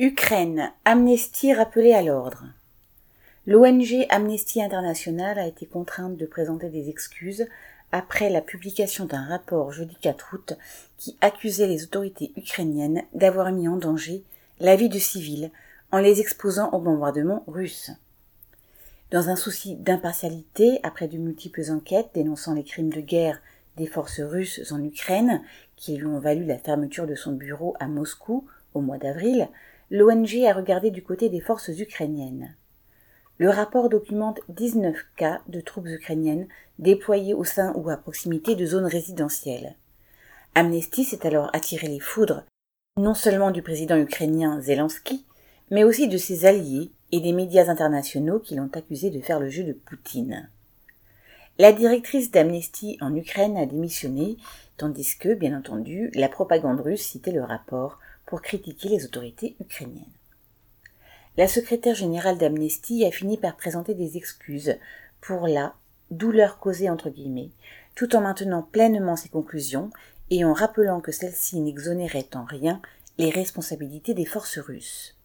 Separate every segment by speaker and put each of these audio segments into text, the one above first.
Speaker 1: Ukraine, Amnesty rappelée à l'ordre. L'ONG Amnesty International a été contrainte de présenter des excuses après la publication d'un rapport jeudi 4 août qui accusait les autorités ukrainiennes d'avoir mis en danger la vie de civils en les exposant aux bombardements russes. Dans un souci d'impartialité, après de multiples enquêtes dénonçant les crimes de guerre des forces russes en Ukraine, qui lui ont valu la fermeture de son bureau à Moscou au mois d'avril, l'ONG a regardé du côté des forces ukrainiennes. Le rapport documente 19 cas de troupes ukrainiennes déployées au sein ou à proximité de zones résidentielles. Amnesty s'est alors attiré les foudres non seulement du président ukrainien Zelensky, mais aussi de ses alliés et des médias internationaux qui l'ont accusé de faire le jeu de Poutine. La directrice d'Amnesty en Ukraine a démissionné, tandis que, bien entendu, la propagande russe citait le rapport critiquer les autorités ukrainiennes. La secrétaire générale d'Amnesty a fini par présenter des excuses pour la douleur causée entre guillemets, tout en maintenant pleinement ses conclusions et en rappelant que celle-ci n'exonérait en rien les responsabilités des forces russes.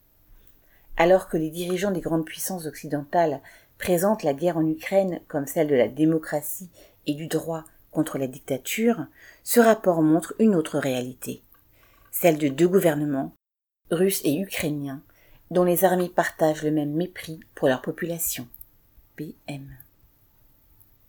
Speaker 1: Alors que les dirigeants des grandes puissances occidentales présentent la guerre en Ukraine comme celle de la démocratie et du droit contre la dictature, ce rapport montre une autre réalité, celle de deux gouvernements, russes et ukrainiens, dont les armées partagent le même mépris pour leur population. PM.